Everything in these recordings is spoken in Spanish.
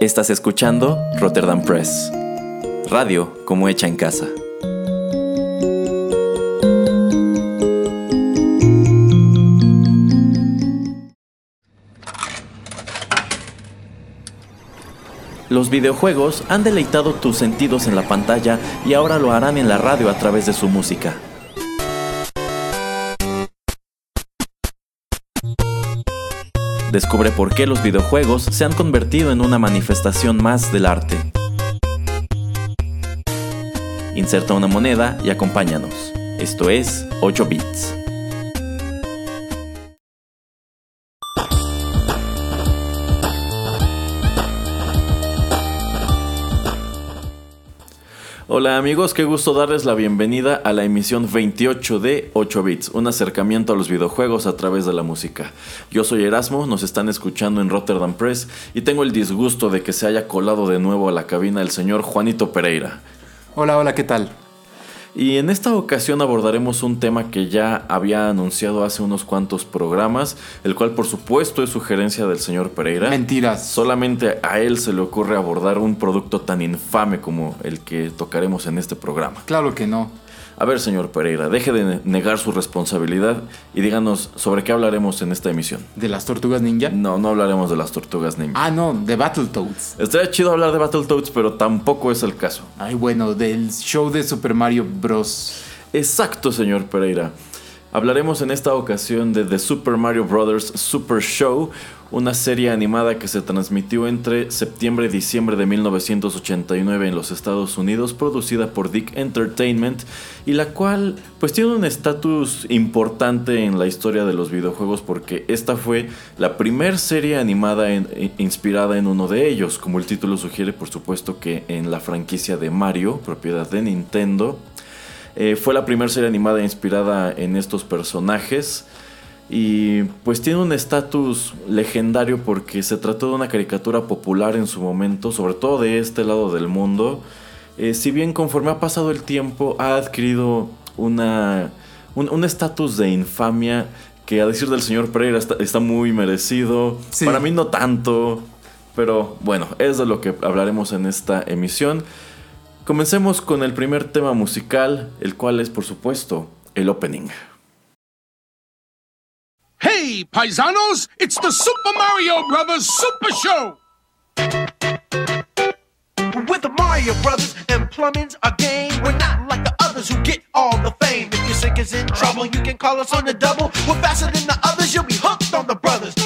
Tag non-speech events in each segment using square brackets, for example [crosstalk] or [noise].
Estás escuchando Rotterdam Press. Radio como hecha en casa. Los videojuegos han deleitado tus sentidos en la pantalla y ahora lo harán en la radio a través de su música. Descubre por qué los videojuegos se han convertido en una manifestación más del arte. Inserta una moneda y acompáñanos. Esto es 8 bits. Hola amigos, qué gusto darles la bienvenida a la emisión 28 de 8 bits, un acercamiento a los videojuegos a través de la música. Yo soy Erasmo, nos están escuchando en Rotterdam Press y tengo el disgusto de que se haya colado de nuevo a la cabina el señor Juanito Pereira. Hola, hola, ¿qué tal? Y en esta ocasión abordaremos un tema que ya había anunciado hace unos cuantos programas, el cual por supuesto es sugerencia del señor Pereira. Mentiras. Solamente a él se le ocurre abordar un producto tan infame como el que tocaremos en este programa. Claro que no. A ver, señor Pereira, deje de negar su responsabilidad y díganos sobre qué hablaremos en esta emisión. ¿De las tortugas ninja? No, no hablaremos de las tortugas ninja. Ah, no, de Battletoads. Estaría chido hablar de Battletoads, pero tampoco es el caso. Ay, bueno, del show de Super Mario Bros. Exacto, señor Pereira. Hablaremos en esta ocasión de The Super Mario Bros. Super Show, una serie animada que se transmitió entre septiembre y diciembre de 1989 en los Estados Unidos, producida por Dick Entertainment y la cual pues tiene un estatus importante en la historia de los videojuegos porque esta fue la primera serie animada inspirada en uno de ellos, como el título sugiere por supuesto que en la franquicia de Mario, propiedad de Nintendo. Eh, fue la primera serie animada inspirada en estos personajes. Y pues tiene un estatus legendario porque se trató de una caricatura popular en su momento, sobre todo de este lado del mundo. Eh, si bien conforme ha pasado el tiempo ha adquirido una, un estatus de infamia que a decir del señor Pereira está, muy merecido. Para mí no tanto, pero bueno, es de lo que hablaremos en esta emisión. Comencemos con el primer tema musical, el cual es por supuesto el opening. Hey, paisanos, it's the Super Mario Brothers Super Show. With the Mario Brothers and plumbing's a game. We're not like the others who get all the fame. If your sink is in trouble, you can call us on the double. We're faster than the others, you'll be hooked on the brothers.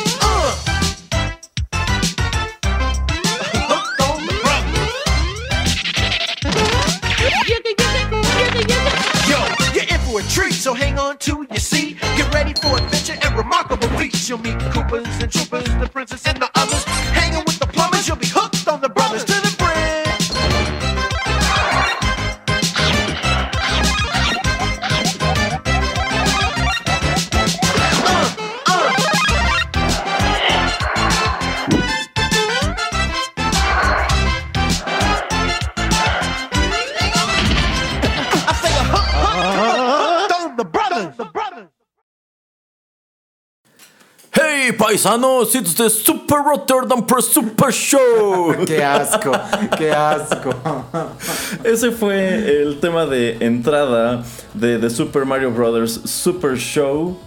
So hang on to your seat. Get ready for adventure and remarkable feats. You'll meet Koopas and Troopers, the princess and the Paisanos, it's the Super Rotterdam Pro Super Show. [laughs] qué asco, qué asco. [laughs] Ese fue el tema de entrada de The Super Mario Bros. Super Show.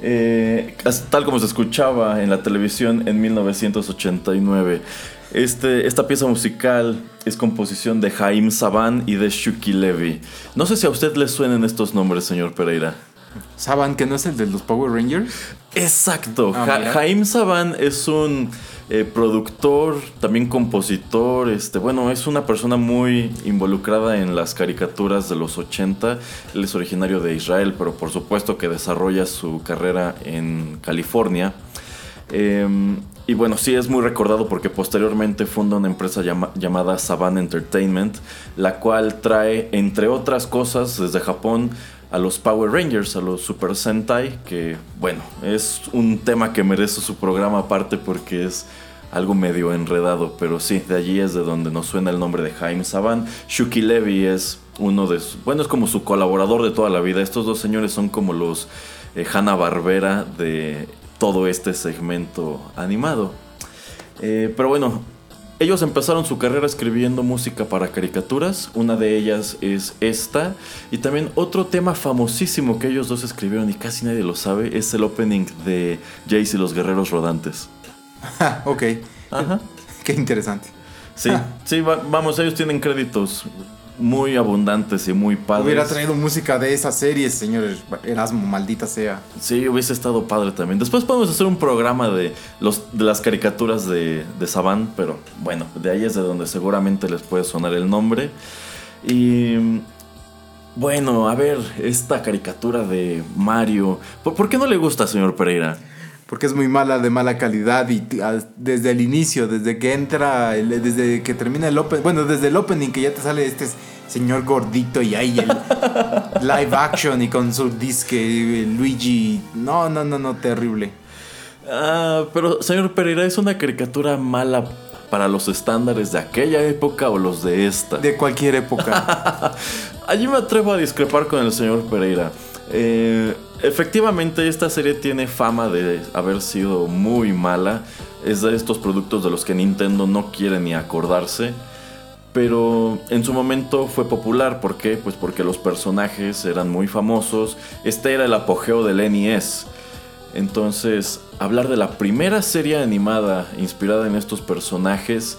Eh, tal como se escuchaba en la televisión en 1989. Este, esta pieza musical es composición de Jaime Saban y de Shuki Levy. No sé si a usted le suenen estos nombres, señor Pereira. Saban, que no es el de los Power Rangers. Exacto. Ah, Jaime Saban es un eh, productor, también compositor. Este, bueno, es una persona muy involucrada en las caricaturas de los 80. Él es originario de Israel, pero por supuesto que desarrolla su carrera en California. Em, y bueno, sí es muy recordado porque posteriormente funda una empresa llamada Saban Entertainment, la cual trae, entre otras cosas, desde Japón, a los Power Rangers, a los Super Sentai, que bueno, es un tema que merece su programa aparte porque es algo medio enredado, pero sí, de allí es de donde nos suena el nombre de Jaime Saban. Shuki Levy es uno de sus, bueno, es como su colaborador de toda la vida. Estos dos señores son como los eh, Hanna Barbera de todo este segmento animado. Eh, pero bueno, ellos empezaron su carrera escribiendo música para caricaturas, una de ellas es esta, y también otro tema famosísimo que ellos dos escribieron y casi nadie lo sabe es el opening de Jace y los Guerreros Rodantes. [laughs] Ok. Ajá. Qué interesante. Sí, sí, va- vamos, ellos tienen créditos muy abundantes y muy padres. Hubiera traído música de esa serie, señor Erasmo, maldita sea. Sí, hubiese estado padre también. Después podemos hacer un programa de, los, de las caricaturas de, de Saban, pero bueno, de ahí es de donde seguramente les puede sonar el nombre. Y bueno, a ver, esta caricatura de Mario, ¿por, por qué no le gusta, señor Pereira? Porque es muy mala, de mala calidad y desde el inicio, desde que entra, el- desde que termina el opening, bueno, desde el opening que ya te sale este señor gordito y ahí el [laughs] live action y con su disque Luigi, no, no, no, no, terrible. Ah, pero señor Pereira, ¿es una caricatura mala para los estándares de aquella época o los de esta? De cualquier época. [laughs] Allí me atrevo a discrepar con el señor Pereira. Eh, efectivamente, esta serie tiene fama de haber sido muy mala. Es de estos productos de los que Nintendo no quiere ni acordarse. Pero en su momento fue popular. ¿Por qué? Pues porque los personajes eran muy famosos. Este era el apogeo del NES. Entonces, hablar de la primera serie animada inspirada en estos personajes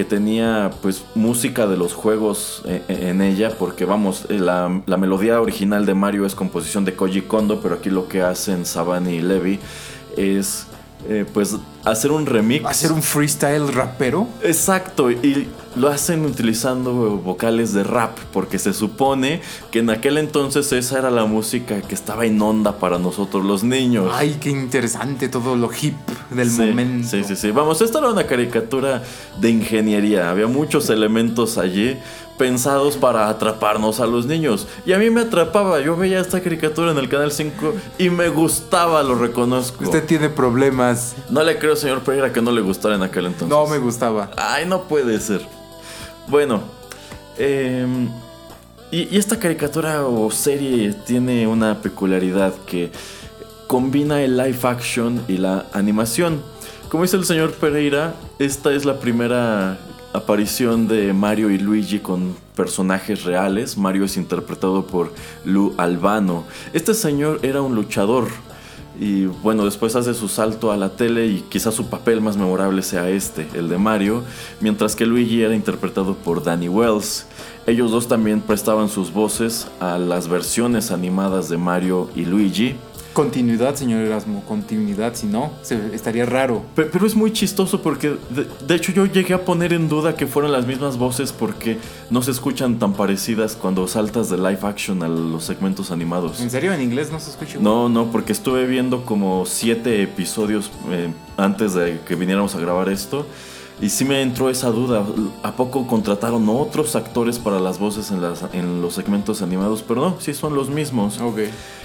que tenía pues música de los juegos eh, eh, en ella, porque vamos, eh, la, la melodía original de Mario es composición de Koji Kondo, pero aquí lo que hacen Saban y Levi es eh, pues hacer un remix. Hacer un freestyle rapero. Exacto, y lo hacen utilizando vocales de rap, porque se supone que en aquel entonces esa era la música que estaba en onda para nosotros los niños. Ay, qué interesante todo lo hip del Sí, momento. Sí, sí, sí. Vamos, esta era una caricatura de ingeniería. Había muchos elementos allí pensados para atraparnos a los niños. Y a mí me atrapaba. Yo veía esta caricatura en el Canal 5 y me gustaba, lo reconozco. Usted tiene problemas. No le creo, señor Pereira, que no le gustara en aquel entonces. No me gustaba. Ay, no puede ser. Bueno, em, y, y esta caricatura o serie tiene una peculiaridad que combina el live action y la animación. Como dice el señor Pereira, esta es la primera aparición de Mario y Luigi con personajes reales. Mario es interpretado por Lou Albano. Este señor era un luchador. Y bueno, después hace su salto a la tele y quizás su papel más memorable sea este, el de Mario, mientras que Luigi era interpretado por Danny Wells. Ellos dos también prestaban sus voces a las versiones animadas de Mario y Luigi. Continuidad, señor Erasmo, continuidad, si no, se- estaría raro. Pe- Pero es muy chistoso porque de, de hecho yo llegué a poner en duda que fueran las mismas voces porque no se escuchan tan parecidas cuando saltas de live action a los segmentos animados. ¿En serio? ¿En inglés no se escucha igual? No, no, porque estuve viendo como siete episodios eh, antes de que viniéramos a grabar esto. Y sí me entró esa duda. ¿A poco contrataron otros actores para las voces en, las, en los segmentos animados? Pero no, sí son los mismos. Ok.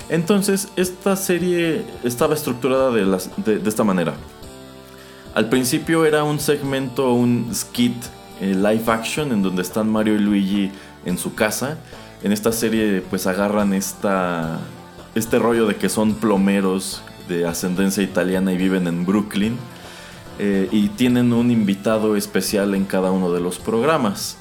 Entonces, esta serie estaba estructurada de, esta manera. Al principio era un segmento, un skit eh, live action en donde están Mario y Luigi en su casa. En esta serie pues agarran este rollo de que son plomeros de ascendencia italiana y viven en Brooklyn. eh, y tienen un invitado especial en cada uno de los programas.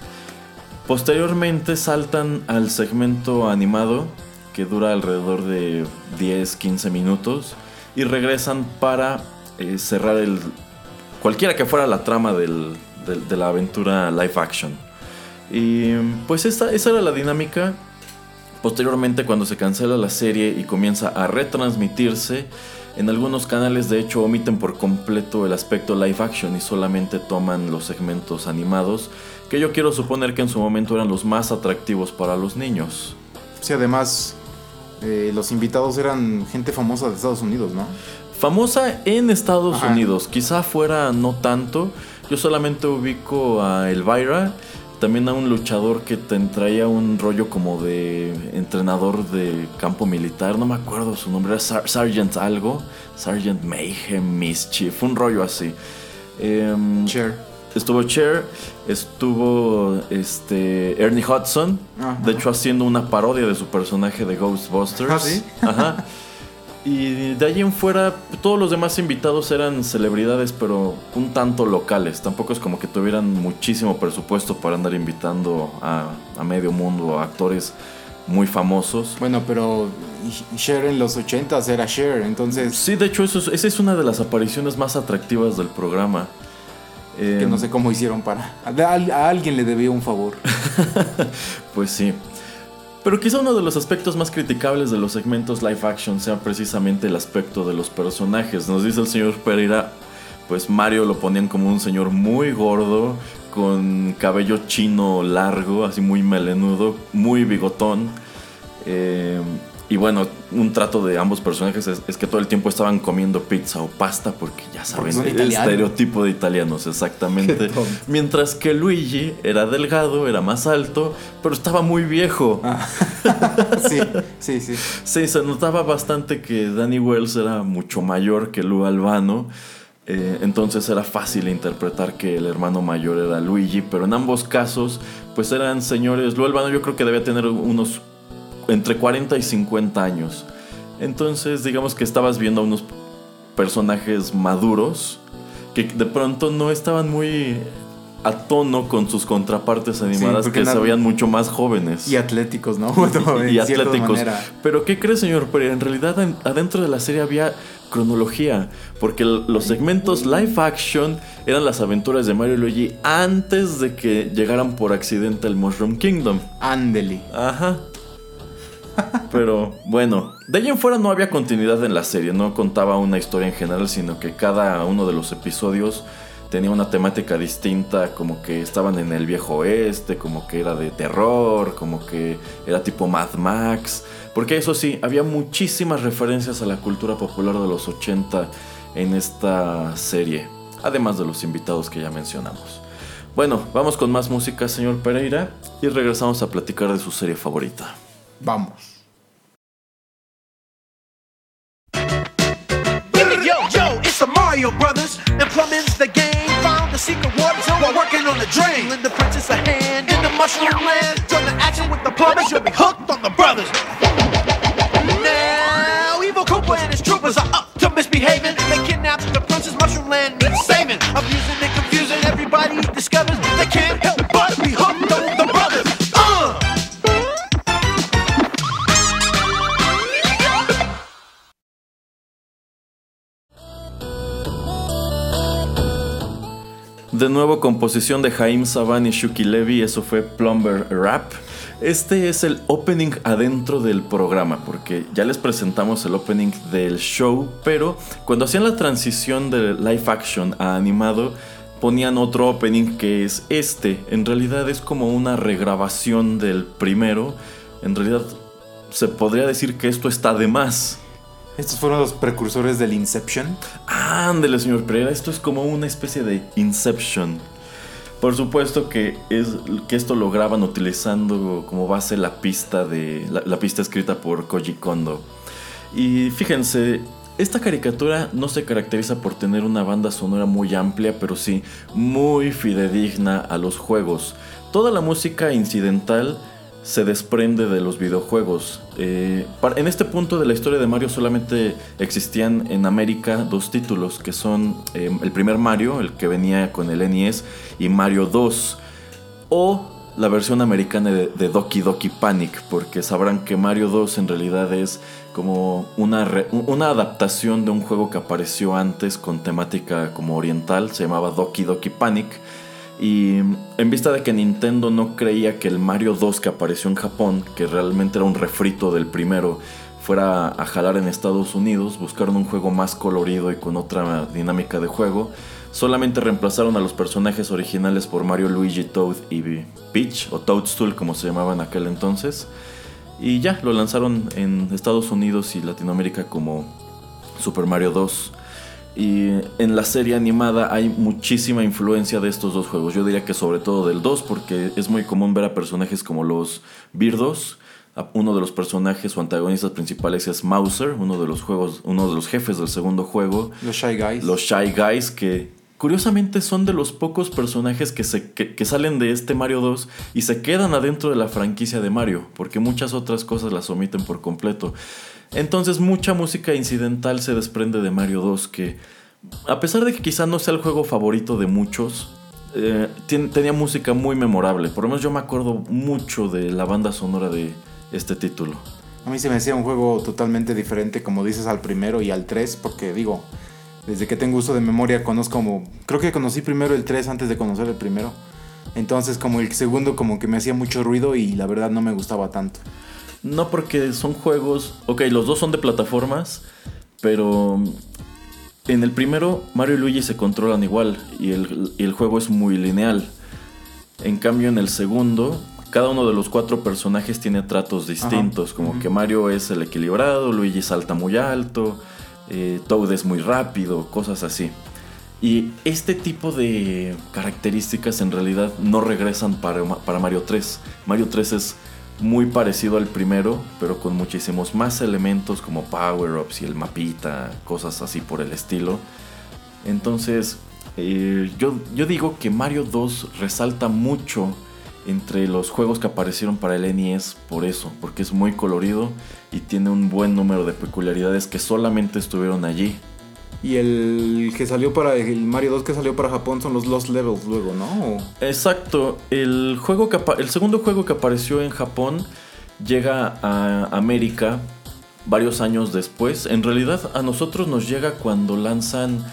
Posteriormente saltan al segmento animado que dura alrededor de 10-15 minutos y regresan para eh, cerrar el cualquiera que fuera la trama de la aventura live action. Y pues esta, esa era la dinámica. Posteriormente cuando se cancela la serie y comienza a retransmitirse, en algunos canales de hecho omiten por completo el aspecto live action y solamente toman los segmentos animados, que yo quiero suponer que en su momento eran los más atractivos para los niños. Sí, además, eh, los invitados eran gente famosa de Estados Unidos, ¿no? Famosa en Estados Ajá. Unidos, quizá fuera no tanto. Yo solamente ubico a Elvira, también a un luchador que te traía un rollo como de entrenador de campo militar, no me acuerdo su nombre, era Sar- Sergeant algo, Sergeant Mayhem Mischief, un rollo así. Cher. Estuvo Cher, estuvo este Ernie Hudson, Ajá. de hecho haciendo una parodia de su personaje de Ghostbusters. ¿Ah, sí? Ajá. Y de ahí en fuera, todos los demás invitados eran celebridades, pero un tanto locales. Tampoco es como que tuvieran muchísimo presupuesto para andar invitando a, a medio mundo, a actores muy famosos. Bueno, pero Cher en los 80 era Cher, entonces Sí, de hecho, eso es- esa es una de las apariciones más atractivas del programa. Que Eh, no sé cómo hicieron para... A, a alguien le debía un favor. [laughs] Pues sí. Pero quizá uno de los aspectos más criticables de los segmentos live action sea precisamente el aspecto de los personajes. Nos dice el señor Pereira, pues Mario lo ponían como un señor muy gordo, con cabello chino largo, así muy melenudo, muy bigotón. Eh, y bueno, un trato de ambos personajes es, es que todo el tiempo estaban comiendo pizza o pasta porque ya saben, el estereotipo de italianos, exactamente. Mientras que Luigi era delgado, era más alto, pero estaba muy viejo. Ah. [laughs] sí, sí, sí. Sí, se notaba bastante que Danny Wells era mucho mayor que Lou Albano. eh, entonces era fácil interpretar que el hermano mayor era Luigi, pero en ambos casos, pues eran señores. Lou Albano yo creo que debía tener unos entre 40 y 50 años. Entonces, digamos que estabas viendo a unos personajes maduros que de pronto no estaban muy a tono con sus contrapartes animadas porque que se veían mucho más jóvenes Y atléticos, ¿no? Bueno, [laughs] y [laughs] atléticos. manera. Pero ¿qué crees, señor? Pero en realidad en- adentro de la serie había cronología, porque los segmentos live action eran las aventuras de Mario y Luigi antes de que llegaran por accidente al Mushroom Kingdom. Ándele. Ajá. Pero bueno, de ahí en fuera no había continuidad en la serie, no contaba una historia en general, sino que cada uno de los episodios tenía una temática distinta, como que estaban en el viejo oeste, como que era de terror, como que era tipo Mad Max. Porque eso sí, había muchísimas referencias a la cultura popular de los 80 en esta serie, además de los invitados que ya mencionamos. Bueno, vamos con más música, señor Pereira, y regresamos a platicar de su serie favorita. Vamos. Yo, yo, it's the Mario Brothers, and plumbing's the game. Found the secret water zone while working on the drain. Lend the princess a hand in the mushroom land. Join the action with the plumbers, you'll be hooked on the brothers. Now, Evil Koopa and his troopers are up to misbehaving. They kidnapped the princess, mushroom land needs saving. Abusing and confusing, everybody discovers they can't help De nuevo, composición de Jaime Saban y Shuki Levy, eso fue Plumber Rap. Este es el opening adentro del programa, porque ya les presentamos el opening del show, pero cuando hacían la transición de live action a animado, ponían otro opening que es este. En realidad es como una regrabación del primero. En realidad se podría decir que esto está de más. Estos fueron los precursores del Inception. Ándele, señor Pereira, esto es como una especie de Inception. Por supuesto que, es, que esto lo graban utilizando como base la pista, de, la, la pista escrita por Koji Kondo. Y fíjense, esta caricatura no se caracteriza por tener una banda sonora muy amplia, pero sí muy fidedigna a los juegos. Toda la música incidental se desprende de los videojuegos. Eh, en este punto de la historia de Mario solamente existían en América dos títulos, que son eh, el primer Mario, el que venía con el NES, y Mario 2, o la versión americana de, Doki Doki Panic, porque sabrán que Mario 2 en realidad es como una, una adaptación de un juego que apareció antes con temática como oriental, se llamaba Doki Doki Panic. Y en vista de que Nintendo no creía que el Mario 2 que apareció en Japón, que realmente era un refrito del primero, fuera a jalar en Estados Unidos, buscaron un juego más colorido y con otra dinámica de juego. Solamente reemplazaron a los personajes originales por Mario, Luigi, Toad y Peach, o Toadstool como se llamaba en aquel entonces. Y ya, lo lanzaron en Estados Unidos y Latinoamérica como Super Mario 2. Y en la serie animada hay muchísima influencia de estos dos juegos. Yo diría que sobre todo del 2 porque es muy común ver a personajes como los Birdos. Uno de los personajes o antagonistas principales es Mauser, uno de los juegos, uno de los jefes del segundo juego. Los Shy Guys. Los Shy Guys que curiosamente son de los pocos personajes que, se, que, que salen de este Mario 2 y se quedan adentro de la franquicia de Mario, porque muchas otras cosas las omiten por completo. Entonces mucha música incidental se desprende de Mario 2 que a pesar de que quizá no sea el juego favorito de muchos, eh, tenía música muy memorable. Por lo menos yo me acuerdo mucho de la banda sonora de este título. A mí se me hacía un juego totalmente diferente, como dices, al primero y al 3, porque digo, desde que tengo uso de memoria conozco como... Creo que conocí primero el 3 antes de conocer el primero. Entonces como el segundo como que me hacía mucho ruido y la verdad no me gustaba tanto. No porque son juegos... Ok, los dos son de plataformas, pero en el primero Mario y Luigi se controlan igual y el, y el juego es muy lineal. En cambio en el segundo, cada uno de los cuatro personajes tiene tratos distintos, como que Mario es el equilibrado, Luigi salta muy alto, eh, Toad es muy rápido, cosas así. Y este tipo de características en realidad no regresan para, para Mario 3. Mario 3 es muy parecido al primero, pero con muchísimos más elementos como power-ups y el mapita, cosas así por el estilo. Entonces, eh, yo, yo digo que Mario 2 resalta mucho entre los juegos que aparecieron para el NES por eso, porque es muy colorido y tiene un buen número de peculiaridades que solamente estuvieron allí. Y el que salió para el Mario 2 que salió para Japón son los Lost Levels luego, ¿no? Exacto, el, juego que apa- el segundo juego que apareció en Japón llega a América varios años después. En realidad a nosotros nos llega cuando lanzan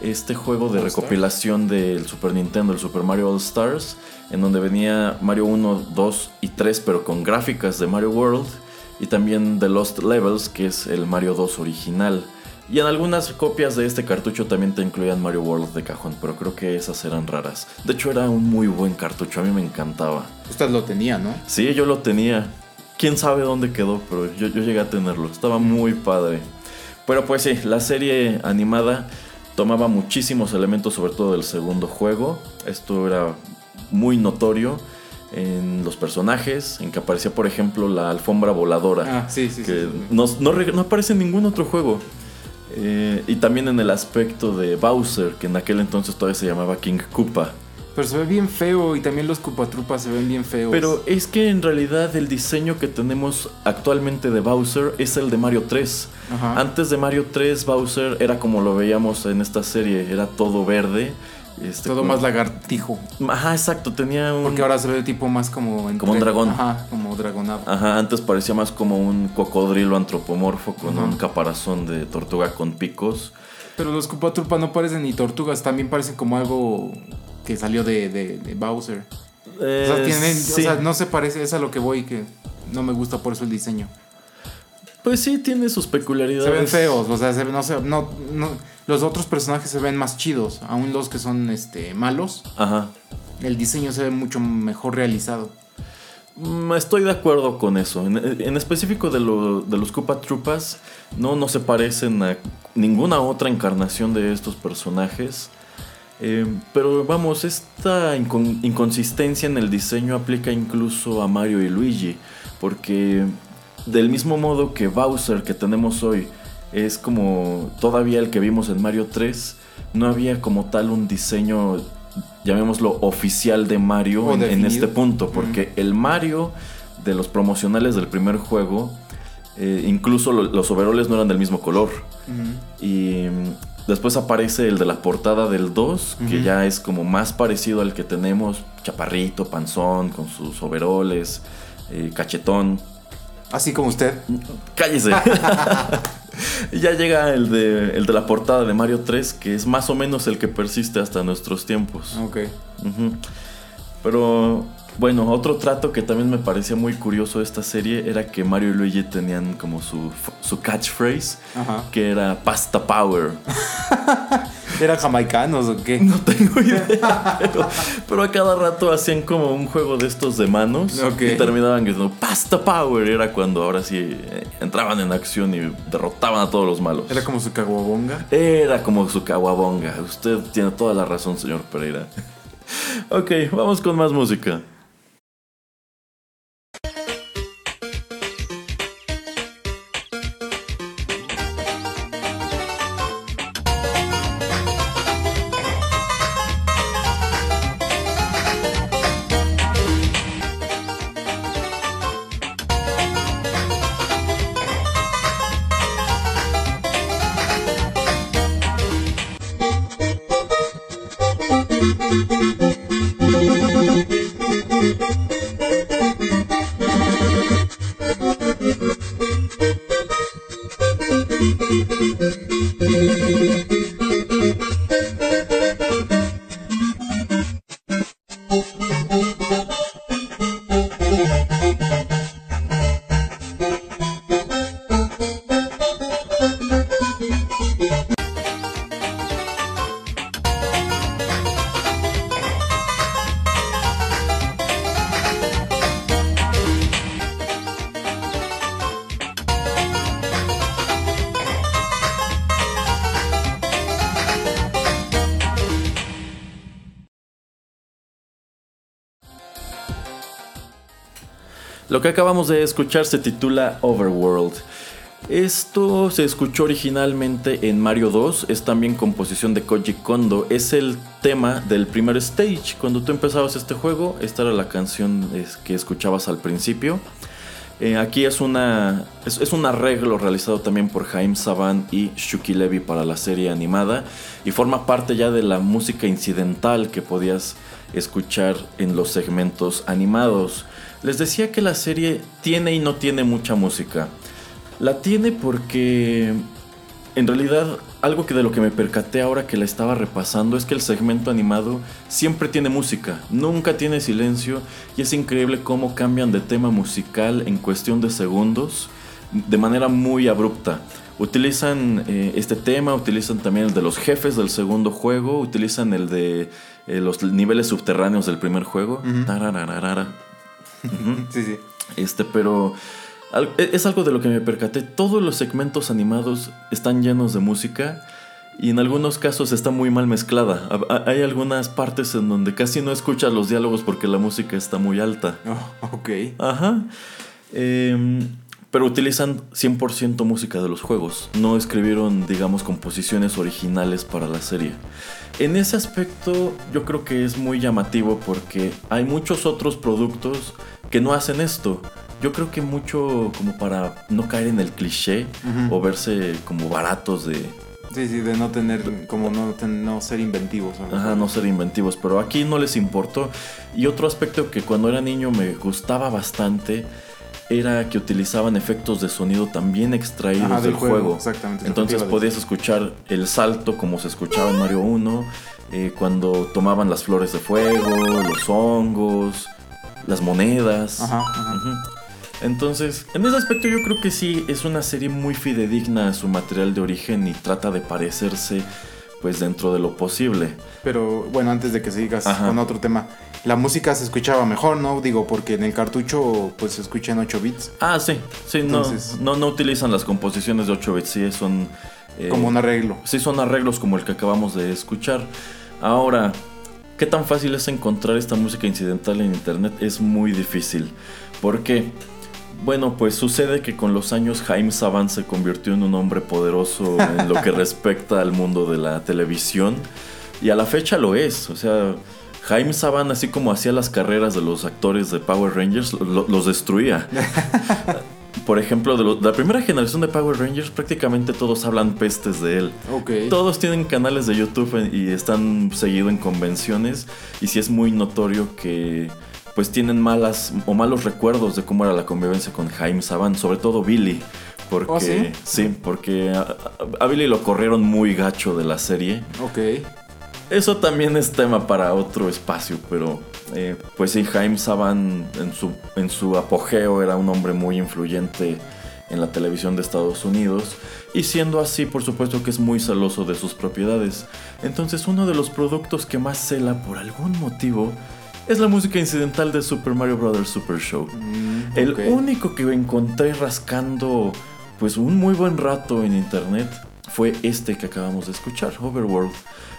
este juego de All Stars. recopilación del Super Nintendo, el Super Mario All Stars, en donde venía Mario 1, 2 y 3, pero con gráficas de Mario World, y también The Lost Levels, que es el Mario 2 original. Y en algunas copias de este cartucho también te incluían Mario World de cajón, pero creo que esas eran raras. De hecho era un muy buen cartucho, a mí me encantaba. Usted lo tenía, ¿no? Sí, yo lo tenía. Quién sabe dónde quedó, pero yo, yo llegué a tenerlo. Estaba muy padre. Pero pues sí, la serie animada tomaba muchísimos elementos, sobre todo del segundo juego. Esto era muy notorio en los personajes, en que aparecía, por ejemplo, la alfombra voladora Ah, sí, sí, que sí. No, no no aparece en ningún otro juego. Eh, y también en el aspecto de Bowser, que en aquel entonces todavía se llamaba King Koopa. Pero se ve bien feo y también los Cupatrupas se ven bien feos. Pero es que en realidad el diseño que tenemos actualmente de Bowser es el de Mario 3. Ajá. Antes de Mario 3, Bowser era como lo veíamos en esta serie, era todo verde. Este, todo más lagartijo. Ajá, exacto, tenía un... Porque ahora se ve tipo más como... Como un dragón. Ajá, como dragonado. Ajá, antes parecía más como un cocodrilo antropomorfo con un caparazón de tortuga con picos. Pero los Cupatrupas no parecen ni tortugas, también parecen como algo que salió de, de- de Bowser. o sea, Eh, tienen, sí. o sea, no se parece, es a lo que voy, que no me gusta por eso el diseño. Pues sí, tiene sus peculiaridades. Se ven feos, o sea, se, no, se- no, no- los otros personajes se ven más chidos, aún los que son este, malos, Ajá. el diseño se ve mucho mejor realizado. Mm, Estoy de acuerdo con eso. En, en específico de, lo- de los Koopa Troopas, no, no se parecen a ninguna otra encarnación de estos personajes. Eh, pero vamos, esta incon- inconsistencia en el diseño aplica incluso a Mario y Luigi. Porque del mismo modo que Bowser que tenemos hoy es como todavía el que vimos en Mario 3, no había como tal un diseño, llamémoslo oficial de Mario en, este punto. Porque el Mario de los promocionales del primer juego, eh, incluso lo- los overoles no eran del mismo color. Y mm, después aparece el de la portada del 2, que ya es como más parecido al que tenemos, chaparrito, panzón, con sus overoles, eh, cachetón. Así como usted. Cállese. [laughs] Y ya llega el de, el de la portada de Mario 3, que es más o menos el que persiste hasta nuestros tiempos. Ok. Pero bueno, otro trato que también me parecía muy curioso de esta serie era que Mario y Luigi tenían como su, su catchphrase, Ajá. que era pasta power. [laughs] ¿Eran jamaicanos o qué? No tengo idea, pero, pero a cada rato hacían como un juego de estos de manos y terminaban gritando pasta power. Era cuando ahora sí eh, entraban en acción y derrotaban a todos los malos. Era como su caguabonga. Era como su caguabonga. Usted tiene toda la razón, señor Pereira. ok, vamos con más música. Lo que acabamos de escuchar se titula Overworld. Esto se escuchó originalmente en Mario 2, es también composición de Koji Kondo, es el tema del primer stage. Cuando tú empezabas este juego, esta era la canción que escuchabas al principio. Eh, aquí es, una, es un arreglo realizado también por Jaime Saban y Shuki Levy para la serie animada y forma parte ya de la música incidental que podías escuchar en los segmentos animados. Les decía que la serie tiene y no tiene mucha música. La tiene porque en realidad algo que de lo que me percaté ahora que la estaba repasando es que el segmento animado siempre tiene música, nunca tiene silencio y es increíble cómo cambian de tema musical en cuestión de segundos de manera muy abrupta. Utilizan eh, este tema, utilizan también el de los jefes del segundo juego, utilizan el de eh, los niveles subterráneos del primer juego. [laughs] Sí, sí. Este, pero e- es algo de lo que me percaté. Todos los segmentos animados están llenos de música y en algunos casos está muy mal mezclada. Ha- ha- Hay algunas partes en donde casi no escuchas los diálogos porque la música está muy alta. Oh, ok. Ajá. Em, pero utilizan 100% música de los juegos. No escribieron, digamos, composiciones originales para la serie. En ese aspecto yo creo que es muy llamativo porque hay muchos otros productos que no hacen esto. Yo creo que mucho como para no caer en el cliché o verse como baratos de, Sí, sí, de no tener, como no, ten- no ser inventivos. Ajá, no ser inventivos, pero aquí no les importó. Y otro aspecto que cuando era niño me gustaba bastante era que utilizaban efectos de sonido también extraídos Ajá, del, juego. Exactamente. Entonces podías escuchar el salto como se escuchaba en Mario 1, eh, cuando tomaban las flores de fuego, los hongos, las monedas. Ajá. Entonces, en ese aspecto yo creo que sí es una serie muy fidedigna a su material de origen y trata de parecerse pues dentro de lo posible. Pero bueno, antes de que sigas Ajá. con otro tema, la música se escuchaba mejor, ¿no? Digo, porque en el cartucho pues se escucha en 8 bits, Ah, sí, sí, no, no, no utilizan las composiciones de 8 bits, sí, son... eh, como un arreglo. Sí, son arreglos como el que acabamos de escuchar. Ahora, ¿qué tan fácil es encontrar esta música incidental en internet? Es muy difícil. ¿Por qué? Bueno, pues sucede que con los años Jaime Saban se convirtió en un hombre poderoso en lo que [laughs] respecta al mundo de la televisión. Y a la fecha lo es. O sea, Jaime Saban, así como hacía las carreras de los actores de Power Rangers, lo- los destruía. [laughs] Por ejemplo, de, lo- de la primera generación de Power Rangers, prácticamente todos hablan pestes de él. Ok. Todos tienen canales de YouTube en- y están seguidos en convenciones y sí es muy notorio que pues tienen malas o malos recuerdos de cómo era la convivencia con Jaime Saban, sobre todo Billy, porque ¿Oh, sí? porque a- a Billy lo corrieron muy gacho de la serie. Ok. Eso también es tema para otro espacio, pero eh, pues sí, Jaime Saban en su, en su apogeo era un hombre muy influyente en la televisión de Estados Unidos y siendo así por supuesto que es muy celoso de sus propiedades. Entonces uno de los productos que más cela por algún motivo es la música incidental de Super Mario Bros. Super Show. Mm, El único que encontré rascando pues un muy buen rato en internet fue este que acabamos de escuchar, Overworld.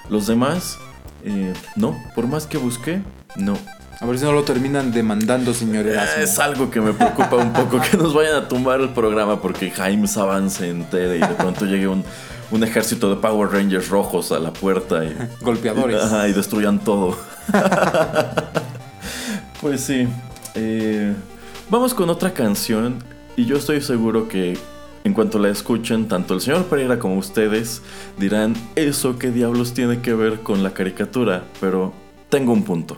Los demás, eh, no, por más que busqué, no. A ver si no lo terminan demandando, señor eh, Es algo que me preocupa un poco, que nos vayan a tumbar el programa porque Jaime Saban se entere y de pronto llegue un, un ejército de Power Rangers rojos a la puerta y... [laughs] Golpeadores. Ajá, y destruyan todo. [laughs] pues sí. Eh, vamos con otra canción y yo estoy seguro que en cuanto la escuchen, tanto el señor Pereira como ustedes dirán, ¿eso qué diablos tiene que ver con la caricatura? Pero tengo un punto.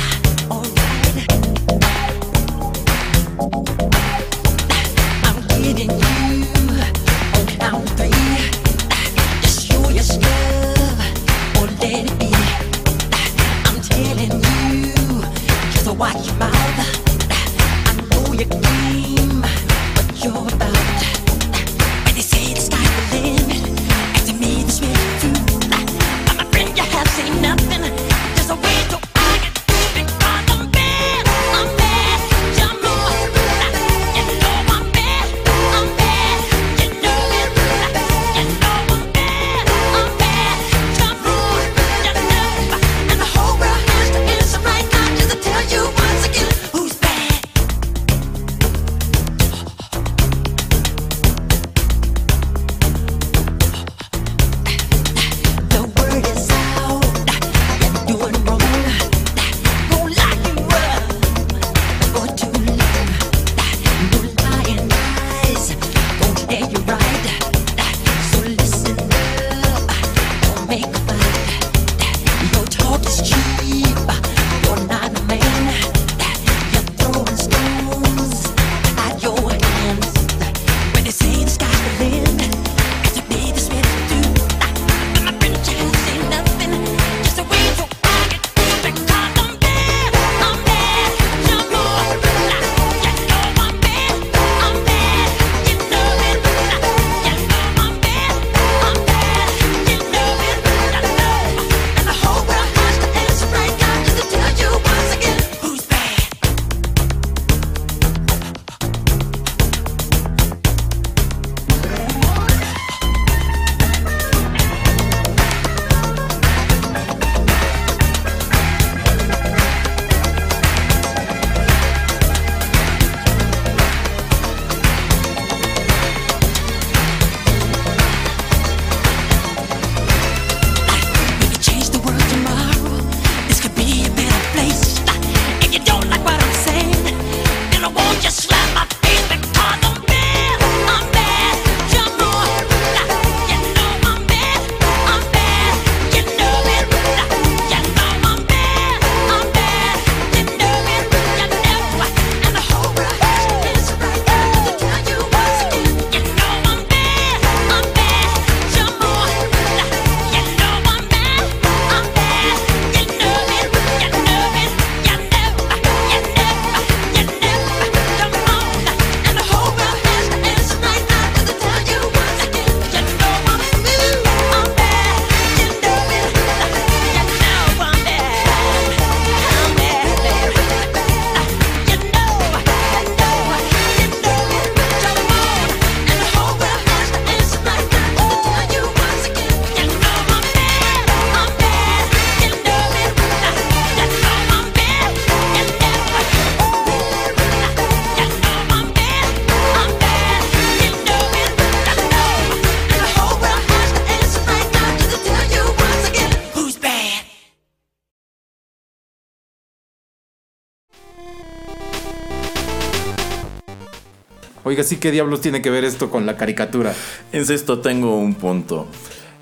Oiga, sí, ¿qué diablos tiene que ver esto con la caricatura? En esto tengo un punto.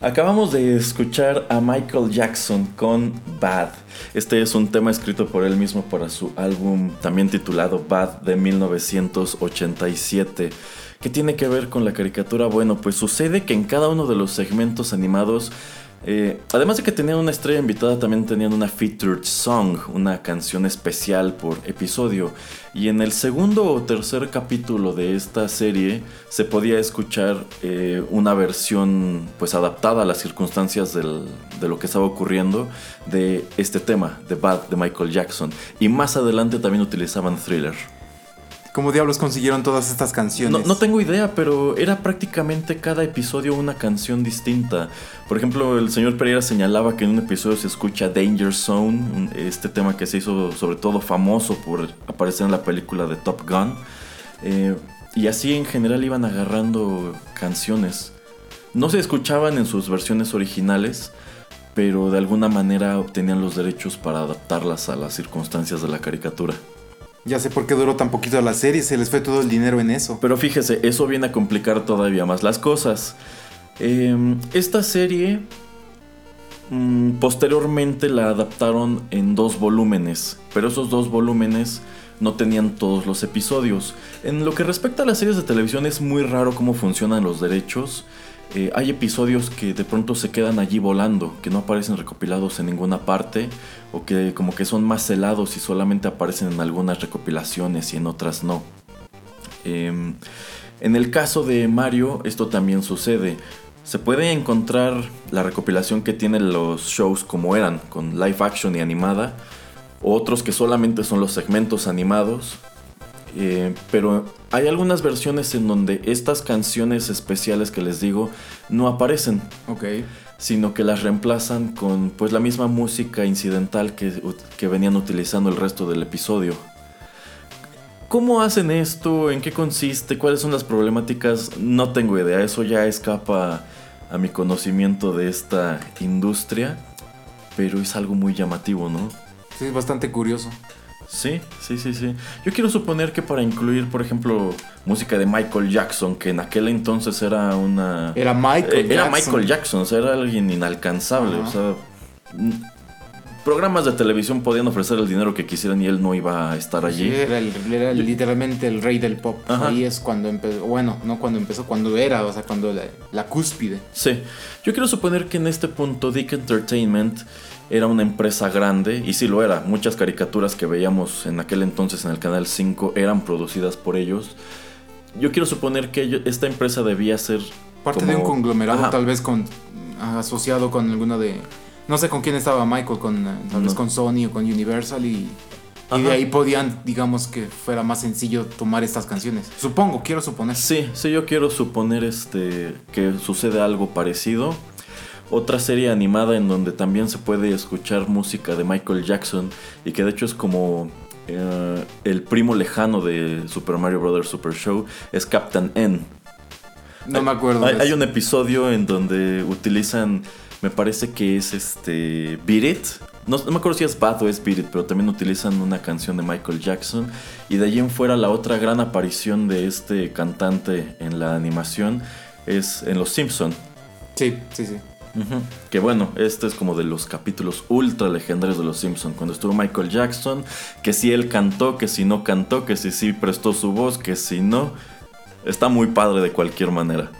Acabamos de escuchar a Michael Jackson con Bad. Este es un tema escrito por él mismo para su álbum también titulado Bad de 1987. ¿Qué tiene que ver con la caricatura? Bueno, pues sucede que en cada uno de los segmentos animados eh, además de que tenían una estrella invitada, también tenían una featured song, una canción especial por episodio. Y en el segundo o tercer capítulo de esta serie se podía escuchar eh, una versión pues adaptada a las circunstancias de lo que estaba ocurriendo de este tema, The Bad de Michael Jackson. Y más adelante también utilizaban Thriller. ¿Cómo diablos consiguieron todas estas canciones? No, no tengo idea, pero era prácticamente cada episodio una canción distinta. Por ejemplo, el señor Pereira señalaba que en un episodio se escucha Danger Zone, este tema que se hizo sobre todo famoso por aparecer en la película de Top Gun. Eh, y así en general iban agarrando canciones. No se escuchaban en sus versiones originales, pero de alguna manera obtenían los derechos para adaptarlas a las circunstancias de la caricatura. Ya sé por qué duró tan poquito la serie, se les fue todo el dinero en eso. Pero fíjese, eso viene a complicar todavía más las cosas. Eh, esta serie mm, posteriormente la adaptaron en dos volúmenes, pero esos dos volúmenes no tenían todos los episodios. En lo que respecta a las series de televisión es muy raro cómo funcionan los derechos. Eh, hay episodios que de pronto se quedan allí volando, que no aparecen recopilados en ninguna parte, o que como que son más helados y solamente aparecen en algunas recopilaciones y en otras no. Em, en el caso de Mario, esto también sucede. Se puede encontrar la recopilación que tienen los shows como eran, con live action y animada, o otros que solamente son los segmentos animados. Eh, pero hay algunas versiones en donde estas canciones especiales que les digo no aparecen, Ok. sino que las reemplazan con pues la misma música incidental que, que venían utilizando el resto del episodio. ¿Cómo hacen esto? ¿En qué consiste? ¿Cuáles son las problemáticas? No tengo idea. Eso ya escapa a mi conocimiento de esta industria. Pero es algo muy llamativo, ¿no? Sí, es bastante curioso. Sí, sí, sí, sí. Yo quiero suponer que para incluir, por ejemplo, música de Michael Jackson, que en aquel entonces era una... Era Michael Eh, Era Jackson. Michael Jackson, o sea, era alguien inalcanzable. O sea, programas de televisión podían ofrecer el dinero que quisieran y él no iba a estar allí. Sí, era, el- era literalmente el rey del pop. Ajá. Ahí es cuando empezó, bueno, no cuando empezó, cuando era, o sea, cuando la, la cúspide. Sí, yo quiero suponer que en este punto Dick Entertainment era una empresa grande, y sí lo era. Muchas caricaturas que veíamos en aquel entonces en el Canal 5 eran producidas por ellos. Yo quiero suponer que esta empresa debía ser... Parte como- de un conglomerado, Ajá. tal vez con asociado con alguno de. No sé con quién estaba Michael, con eh, tal vez No. con Sony o con Universal y. Y de ahí podían, digamos, que fuera más sencillo tomar estas canciones. Supongo, quiero suponer. Sí, sí, yo quiero suponer este, que sucede algo parecido. Otra serie animada en donde también se puede escuchar música de Michael Jackson y que de hecho es como eh, el primo lejano de Super Mario Bros. Super Show es Captain N. No me acuerdo. Hay, un episodio en donde utilizan, me parece que es este Beat It. No, no me acuerdo si es Bad o es Beat It, pero también utilizan una canción de Michael Jackson. Y de allí en fuera la otra gran aparición de este cantante en la animación es en Los Simpson. Sí, sí, sí. Que bueno, este es como de los capítulos ultra legendarios de Los Simpson. Cuando estuvo Michael Jackson, que si él cantó, que si no cantó, que si sí prestó su voz, que si no. Está muy padre de cualquier manera.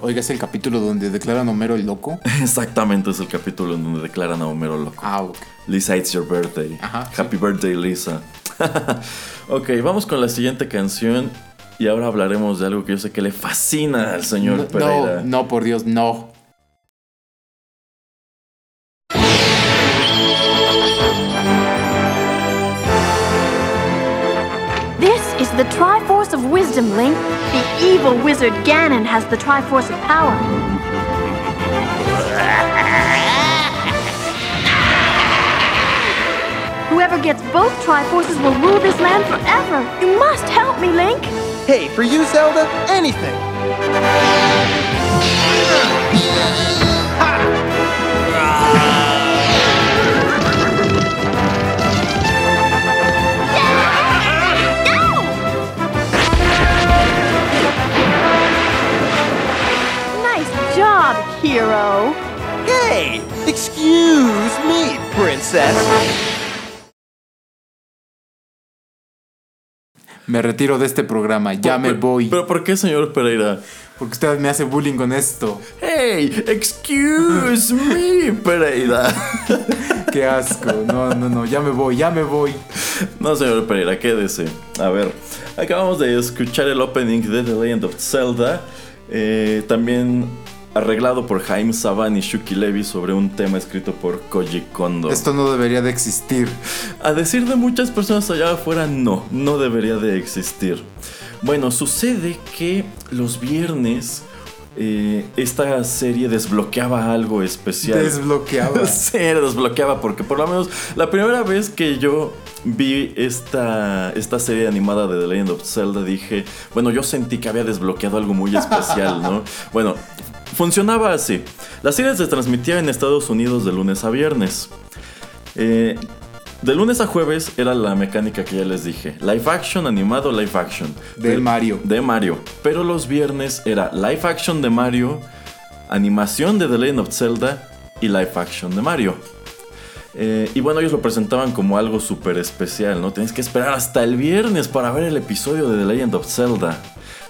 Oiga, es el capítulo donde declaran a Homero el loco. [laughs] Exactamente, es el capítulo donde declaran a Homero loco. Ah, ok. Lisa, it's your birthday. Ajá, Happy birthday, Lisa. [laughs] ok, vamos con la siguiente canción. Y ahora hablaremos de algo que yo sé que le fascina al señor No, Pereira. no, no, por Dios, no. Wisdom, Link. The evil wizard Ganon has the Triforce of Power. Whoever gets both Triforces will rule this land forever. You must help me, Link. Hey, for you, Zelda, anything. Hero. Hey, excuse me, princess. Me retiro de este programa, ya me voy. Pero ¿por qué, señor Pereira? Porque usted me hace bullying con esto. Hey, excuse [laughs] me, Pereira. Qué asco. No, no, no. Ya me voy, ya me voy. No, señor Pereira, quédese. A ver, acabamos de escuchar el opening de The Legend of Zelda. eh, también arreglado por Jaime Saban y Shuki Levy sobre un tema escrito por Koji Kondo. Esto no debería de existir. A decir de muchas personas allá afuera, no, no debería de existir. Bueno, sucede que los viernes eh, esta serie desbloqueaba algo especial. Desbloqueaba. [laughs] Sí, desbloqueaba porque por lo menos la primera vez que yo vi esta, esta serie animada de The Legend of Zelda dije, bueno, yo sentí que había desbloqueado algo muy especial, ¿no? [laughs] Bueno, funcionaba así. La serie se transmitía en Estados Unidos de lunes a viernes. Eh, de lunes a jueves era la mecánica que ya les dije. Live action, animado, live action. De Pero- Mario. De Mario. Pero los viernes era live action de Mario, animación de The Legend of Zelda y live action de Mario. Eh, y bueno, ellos lo presentaban como algo súper especial, ¿no? Tienes que esperar hasta el viernes para ver el episodio de The Legend of Zelda,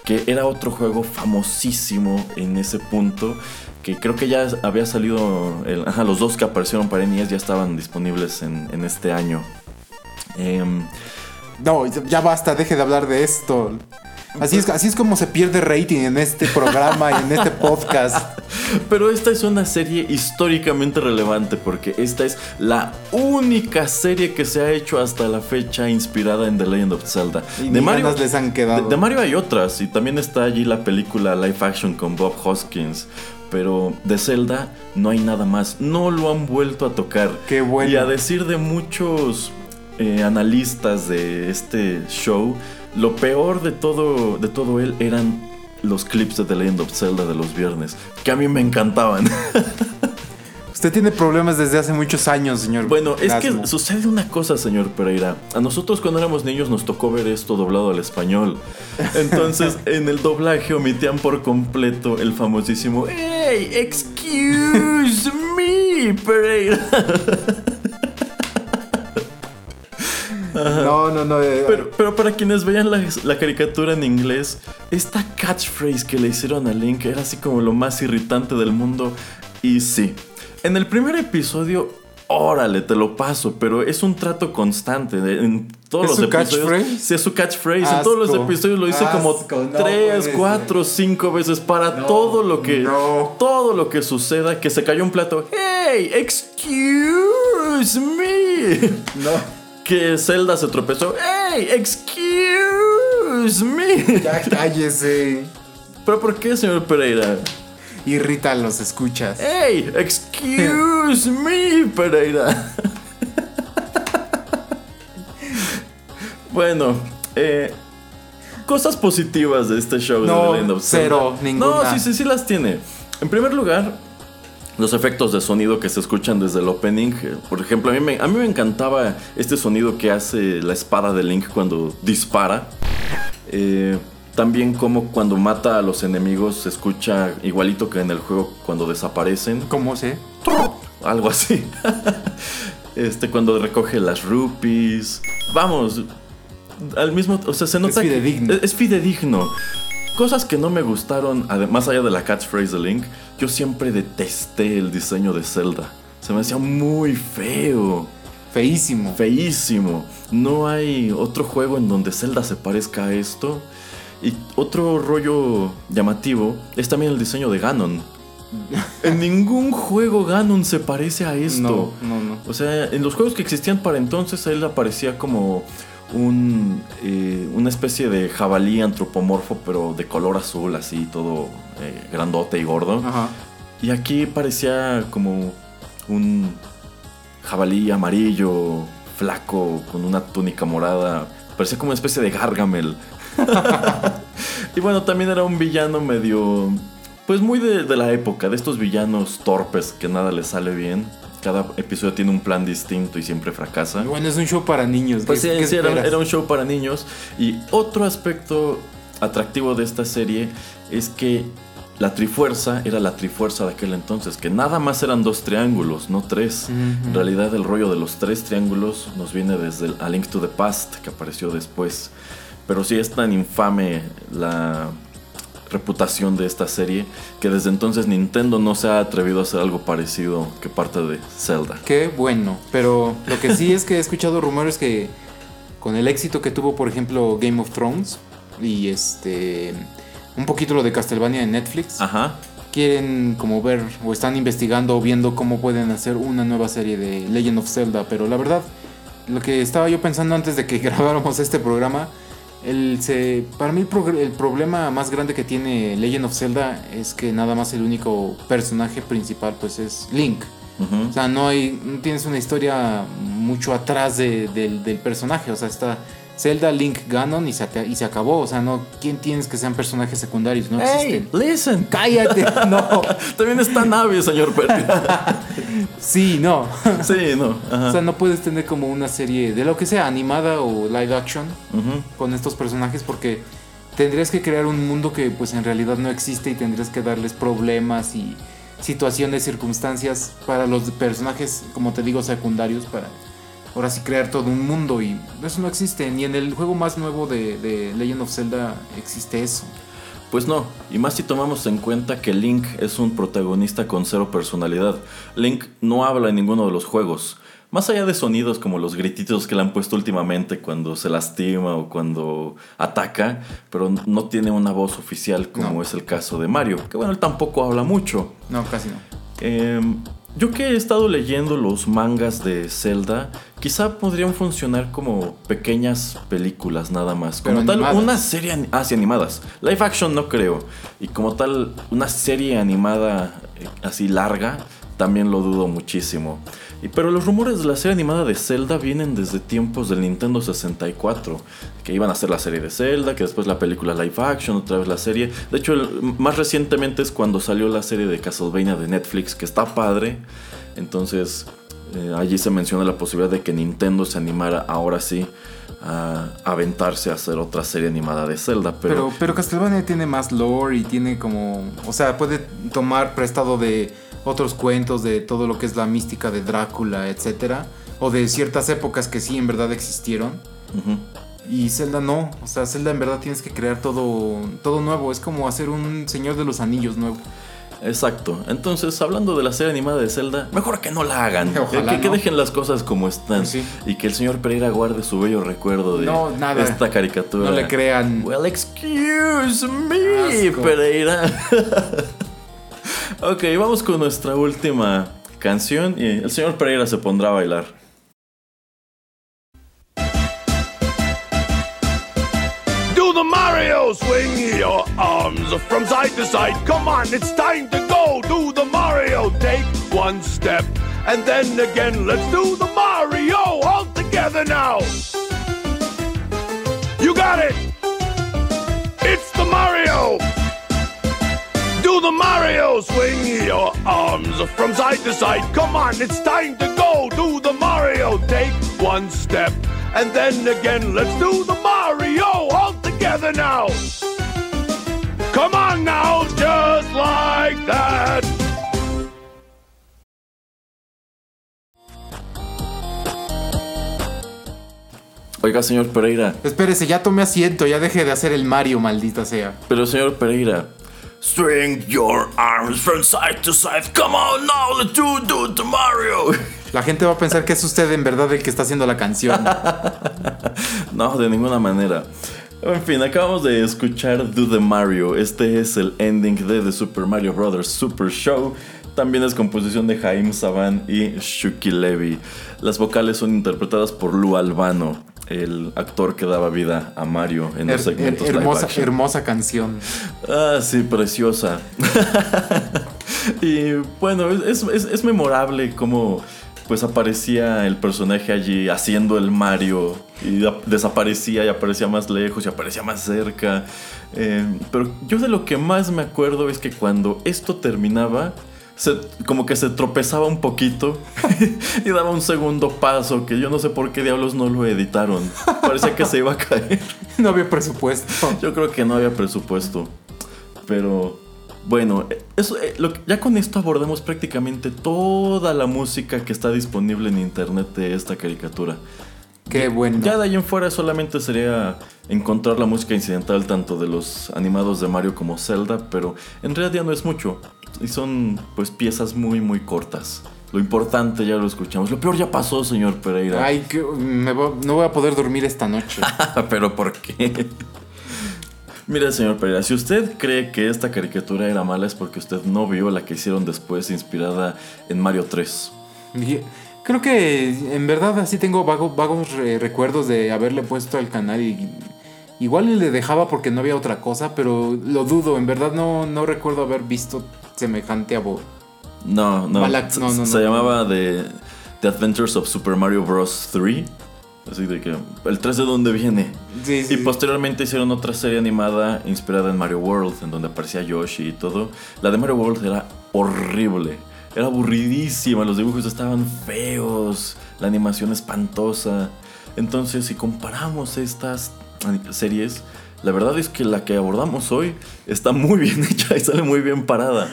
que era otro juego famosísimo en ese punto, que creo que ya había salido, ajá, los dos que aparecieron para NES ya estaban disponibles en, en este año. Em, No, ya basta, deje de hablar de esto. Así es, así es como se pierde rating en este programa y en este podcast. [laughs] Pero esta es una serie históricamente relevante porque esta es la única serie que se ha hecho hasta la fecha inspirada en The Legend of Zelda. Y ni ganas les han quedado. De, de Mario hay otras y también está allí la película live action con Bob Hoskins. Pero de Zelda no hay nada más. No lo han vuelto a tocar. Qué bueno. Y a decir de muchos eh, analistas de este show, lo peor de todo, de todo él eran los clips de The Legend of Zelda de los viernes, que a mí me encantaban. [laughs] Usted tiene problemas desde hace muchos años, señor. bueno, es que sucede una cosa, señor Pereira. A nosotros cuando éramos niños nos tocó ver esto doblado al español. [laughs] Entonces, en el doblaje omitían por completo el famosísimo ¡Hey! ¡Excuse me, Pereira! [laughs] [laughs] No, no, no. eh, Pero, pero para quienes veían la, la caricatura en inglés, esta catchphrase que le hicieron a Link era así como lo más irritante del mundo. Y sí, en el primer episodio, órale, te lo paso, pero es un trato constante. de- En todos ¿Es los su episodios. catchphrase? Sí, es su catchphrase. En todos los episodios lo dice como no tres, cuatro, cinco veces para todo lo que. no. Todo lo que suceda, que se cayó un plato. ¡Hey! ¡Excuse me! no. Que Zelda se tropezó. ¡Hey! ¡Excuse me! Ya cállese. ¿Pero por qué, señor Pereira? Irrita los escuchas. ¡Hey! ¡Excuse me, Pereira! [laughs] bueno, eh, cosas positivas de este show No, de The Legend of Zelda. cero, ninguna. No, sí, sí, sí las tiene. En primer lugar, los efectos de sonido que se escuchan desde el opening. eh, Por ejemplo, a mí, me, a mí me encantaba este sonido que hace la espada de Link cuando dispara. Eh, también como cuando mata a los enemigos se escucha igualito que en el juego cuando desaparecen. ¿Cómo sé? Algo así. [laughs] este, cuando recoge las rupees. Vamos. Al mismo. O sea, se nota. que- fidedigno. es, es fidedigno. Cosas que no me gustaron, más allá de la catchphrase de Link, yo siempre detesté el diseño de Zelda. Se me hacía muy feo, Feísimo. feísimo. No hay otro juego en donde Zelda se parezca a esto. Y otro rollo llamativo es también el diseño de Ganon. [laughs] En ningún juego Ganon se parece a esto. No, no, no. O sea, en los juegos que existían para entonces, él aparecía como un, eh, una especie de jabalí antropomorfo, pero de color azul, así, todo eh, grandote y gordo. Ajá. Y aquí parecía como un jabalí amarillo, flaco, con una túnica morada. Parecía como una especie de Gargamel. [laughs] y bueno, también era un villano medio. Pues muy de, de la época, de estos villanos torpes que nada les sale bien. Cada episodio tiene un plan distinto y siempre fracasa. Bueno, es un show para niños. Pues sí, ¿Qué- qué sí, era, era un show para niños. Y otro aspecto atractivo de esta serie es que la Trifuerza era la Trifuerza de aquel entonces, que nada más eran dos triángulos, no tres. En realidad el rollo de los tres triángulos nos viene desde el A Link to the Past, que apareció después. Pero sí es tan infame la reputación de esta serie, que desde entonces Nintendo no se ha atrevido a hacer algo parecido que parte de Zelda. Qué bueno. Pero lo que sí es que he escuchado rumores que con el éxito que tuvo, por ejemplo, Game of Thrones y este un poquito lo de Castlevania en Netflix, Ajá. quieren como ver o están investigando o viendo cómo pueden hacer una nueva serie de Legend of Zelda, pero la verdad lo que estaba yo pensando antes de que [laughs] grabáramos este programa, el se, para mí el, el problema más grande que tiene Legend of Zelda es que nada más el único personaje principal pues es Link. O sea, no hay, no tienes una historia mucho atrás de- del, del personaje. O sea, está Zelda, Link, Ganon y se, ate- y se acabó. O sea, no, ¿quién tienes que sean personajes secundarios? No Hey, existen. listen. [laughs] Cállate, no. [laughs] También está Navi, señor Pereira. [laughs] Sí, no. sí, no. Ajá. O sea, no puedes tener como una serie de lo que sea, animada o live action, con estos personajes porque tendrías que crear un mundo que pues en realidad no existe y tendrías que darles problemas y situaciones, circunstancias para los personajes, como te digo, secundarios para ahora sí crear todo un mundo y eso no existe ni en el juego más nuevo de, de Legend of Zelda existe eso. Pues no, y más si tomamos en cuenta que Link es un protagonista con cero personalidad. Link no habla en ninguno de los juegos. Más allá de sonidos como los grititos que le han puesto últimamente cuando se lastima o cuando ataca, pero no tiene una voz oficial como No. es el caso de Mario, que bueno, él tampoco habla mucho. No, casi no. Eh, yo que he estado leyendo los mangas de Zelda, quizá podrían funcionar como pequeñas películas nada más. Como Pero tal, animadas. una serie... Ah, sí, animadas. Live action no creo. Y como tal, una serie animada eh, así larga, también lo dudo muchísimo. Pero los rumores de la serie animada de Zelda vienen desde tiempos del Nintendo 64. Que iban a hacer la serie de Zelda, que después la película live action, otra vez la serie. De hecho, más recientemente es cuando salió la serie de Castlevania de Netflix, que está padre. Entonces, eh, allí se menciona la posibilidad de que Nintendo se animara ahora sí a aventarse a hacer otra serie animada de Zelda. Pero, pero Castlevania tiene más lore y tiene como. O sea, puede tomar prestado de otros cuentos, de todo lo que es la mística de Drácula, etcétera. O de ciertas épocas que sí en verdad existieron. Y Zelda no. O sea, Zelda en verdad tienes que crear todo, todo nuevo. Es como hacer un Señor de los Anillos nuevo. Exacto. Entonces, hablando de la serie animada de Zelda, mejor que no la hagan. [laughs] Ojalá que, que dejen las cosas como están. Sí. Y que el señor Pereira guarde su bello recuerdo de No, nada. esta caricatura. No le crean. Well, excuse me, Asco. Pereira. [laughs] ok, vamos con nuestra última canción y el señor Pereira se pondrá a bailar. Do the Mario swing your arms from side to side. Come on, it's time to go. Do the Mario. Take one step and then again. Let's do the Mario all together now. You got it. It's the Mario. Do the Mario. Swing your arms from side to side. Come on, it's time to go. Do the Mario. Take one step and then again. Let's do the Mario all together now. Come on now, just like that. Oiga, señor Pereira, Espérese, ya tomé asiento, ya deje de hacer el Mario, maldita sea. pero señor Pereira. Swing your arms from side to side. Come on now, let's do, do the Mario. La gente va a pensar que es usted en verdad el que está haciendo la canción. [laughs] No, de ninguna manera. En fin, acabamos de escuchar Do the Mario. Este es el ending de The Super Mario Bros. Super Show. También es composición de Jaime Saban y Shuki Levy. Las vocales son interpretadas por Lu Albano, el actor que daba vida a Mario en Her- los segmentos her- hermosa, hermosa canción. Ah, sí, preciosa. [laughs] y bueno, es, es- es memorable cómo pues aparecía el personaje allí haciendo el Mario y ap- desaparecía y aparecía más lejos y aparecía más cerca. Eh, pero yo de lo que más me acuerdo es que cuando esto terminaba, se- como que se tropezaba un poquito [laughs] y daba un segundo paso que yo no sé por qué diablos no lo editaron. Parecía que se iba a caer. [laughs] No había presupuesto. Yo creo que no había presupuesto. Pero bueno, eso, eh, lo ya con esto abordamos prácticamente toda la música que está disponible en internet de esta caricatura. Qué bueno. Ya de ahí en fuera solamente sería encontrar la música incidental tanto de los animados de Mario como Zelda, pero en realidad ya no es mucho. Y son pues piezas muy muy cortas. Lo importante ya lo escuchamos. Lo peor ya pasó, señor Pereira. Ay, que me no voy a poder dormir esta noche. [laughs] pero ¿por qué? Mire, señor Pereira, si usted cree que esta caricatura era mala es porque usted no vio la que hicieron después inspirada en Mario 3. Y- Creo que en verdad así tengo vago- vagos re- recuerdos de haberle puesto al canal y igual y le dejaba porque no había otra cosa, pero lo dudo, en verdad no, no recuerdo haber visto semejante abo. No, no. No, no, se no. llamaba The, The Adventures of Super Mario Bros. 3. Así de que el 3 de dónde viene. Sí, sí, Y posteriormente hicieron otra serie animada inspirada en Mario World, en donde aparecía Yoshi y todo. La de Mario World era horrible, era aburridísima, los dibujos estaban feos, la animación espantosa. Entonces, si comparamos estas series, la verdad es que la que abordamos hoy está muy bien [laughs] hecha y sale muy bien parada.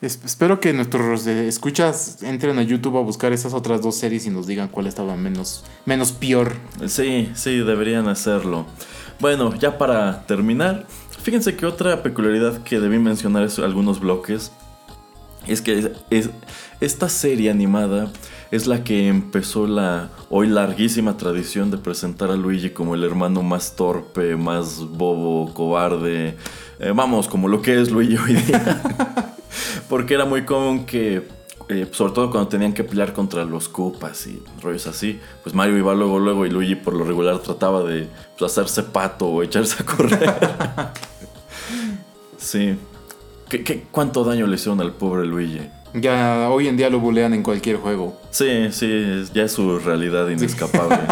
Es- espero que nuestros eh, escuchas entren a YouTube a buscar esas otras dos series y nos digan cuál estaba menos, menos peor. Sí, sí, deberían hacerlo. Bueno, ya para terminar, fíjense que otra peculiaridad que debí mencionar es algunos bloques es que es- esta serie animada es la que empezó la hoy larguísima tradición de presentar a Luigi como el hermano más torpe, más bobo, cobarde, eh, vamos, como lo que es Luigi hoy día. [laughs] Porque era muy común que, eh, sobre todo cuando tenían que pelear contra los Koopas y rollos así, pues Mario iba luego, luego y Luigi por lo regular trataba de pues, hacerse pato o echarse a correr. [laughs] sí. ¿Qué, cuánto daño le hicieron al pobre Luigi? Ya hoy en día lo bulean en cualquier juego. Sí, sí, ya es su realidad inescapable. [laughs]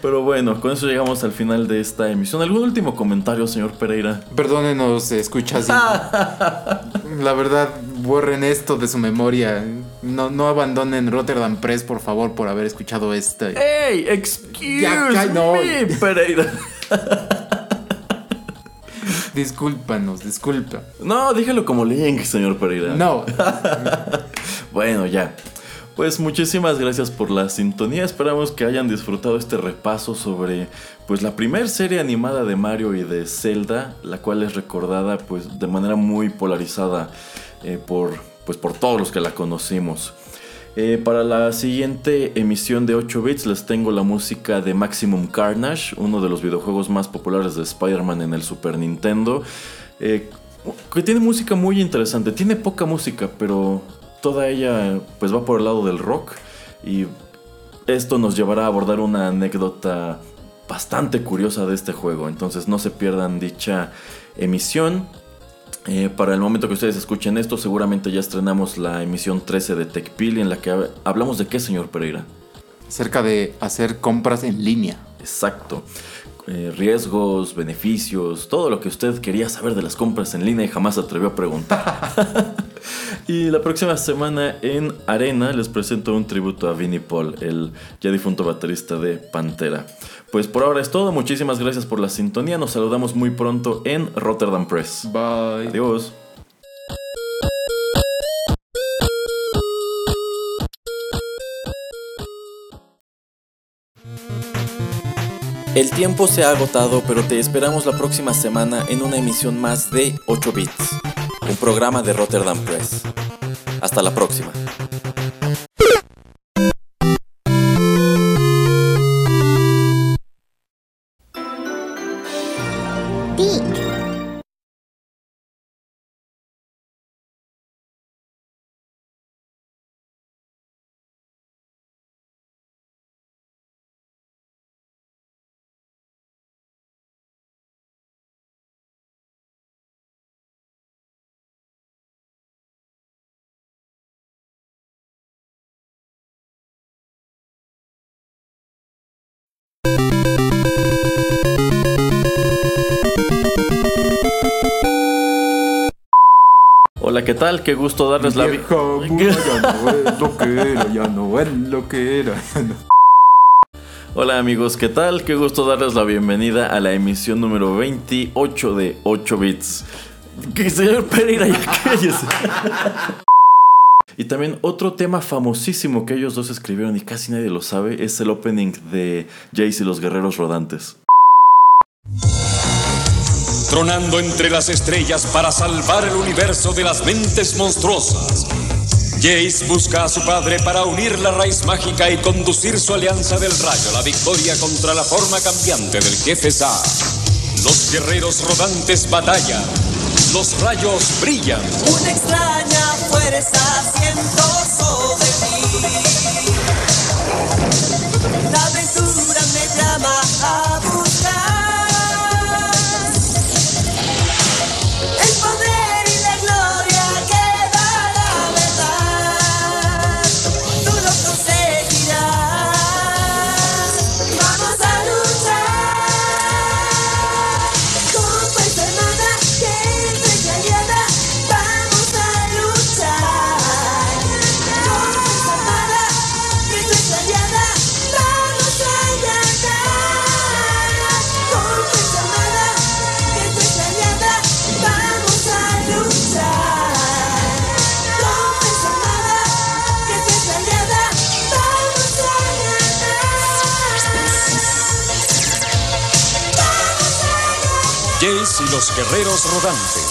Pero bueno, con eso llegamos al final de esta emisión. ¿Algún último comentario, señor Pereira? Perdónenos, escuchas. [laughs] La verdad, borren esto de su memoria. No, no abandonen Rotterdam Press, por favor, por haber escuchado esto. ¡Ey! ¡Excuse Ya, ca- no. me, Pereira! [laughs] Discúlpanos, disculpa. No, dígalo como Link, señor Pereira. No, [laughs] Bueno, ya. Pues muchísimas gracias por la sintonía. Esperamos que hayan disfrutado este repaso sobre pues la primera serie animada de Mario y de Zelda, la cual es recordada pues de manera muy polarizada eh, por pues por todos los que la conocimos. Eh, para la siguiente emisión de 8 bits les tengo la música de Maximum Carnage, uno de los videojuegos más populares de Spider-Man en el Super Nintendo. eh, que tiene música muy interesante. Tiene poca música, pero toda ella pues va por el lado del rock. Y esto nos llevará a abordar una anécdota bastante curiosa de este juego. Entonces no se pierdan dicha emisión. Eh, para el momento que ustedes escuchen esto, seguramente ya estrenamos la emisión 13 de TechPili en la que hab- hablamos de qué, señor Pereira. acerca de hacer compras en línea. Exacto. Eh, riesgos, beneficios, todo lo que usted quería saber de las compras en línea y jamás se atrevió a preguntar. [laughs] [laughs] y la próxima semana en Arena les presento un tributo a Vinnie Paul, el ya difunto baterista de Pantera. Pues por ahora es todo, muchísimas gracias por la sintonía, nos saludamos muy pronto en Rotterdam Press. Bye. Adiós. El tiempo se ha agotado, pero te esperamos la próxima semana en una emisión más de 8 Bits, un programa de Rotterdam Press. Hasta la próxima. ¿Qué tal? Qué gusto darles la Vieja vi- mula, ya no es lo que era, ya no es lo que era. ya no. Hola amigos, ¿qué tal? Qué gusto darles la bienvenida a la emisión número 28 de 8 bits. Que señor Pereira, ya cállese. Y también otro tema famosísimo que ellos dos escribieron y casi nadie lo sabe es el opening de Jace y los Guerreros Rodantes. Tronando entre las estrellas para salvar el universo de las mentes monstruosas. Jace busca a su padre para unir la raíz mágica y conducir su alianza del rayo a la victoria contra la forma cambiante del jefe Sa. Los guerreros rodantes batallan, los rayos brillan. Una extraña fuerza siento sobre guerreros rodantes.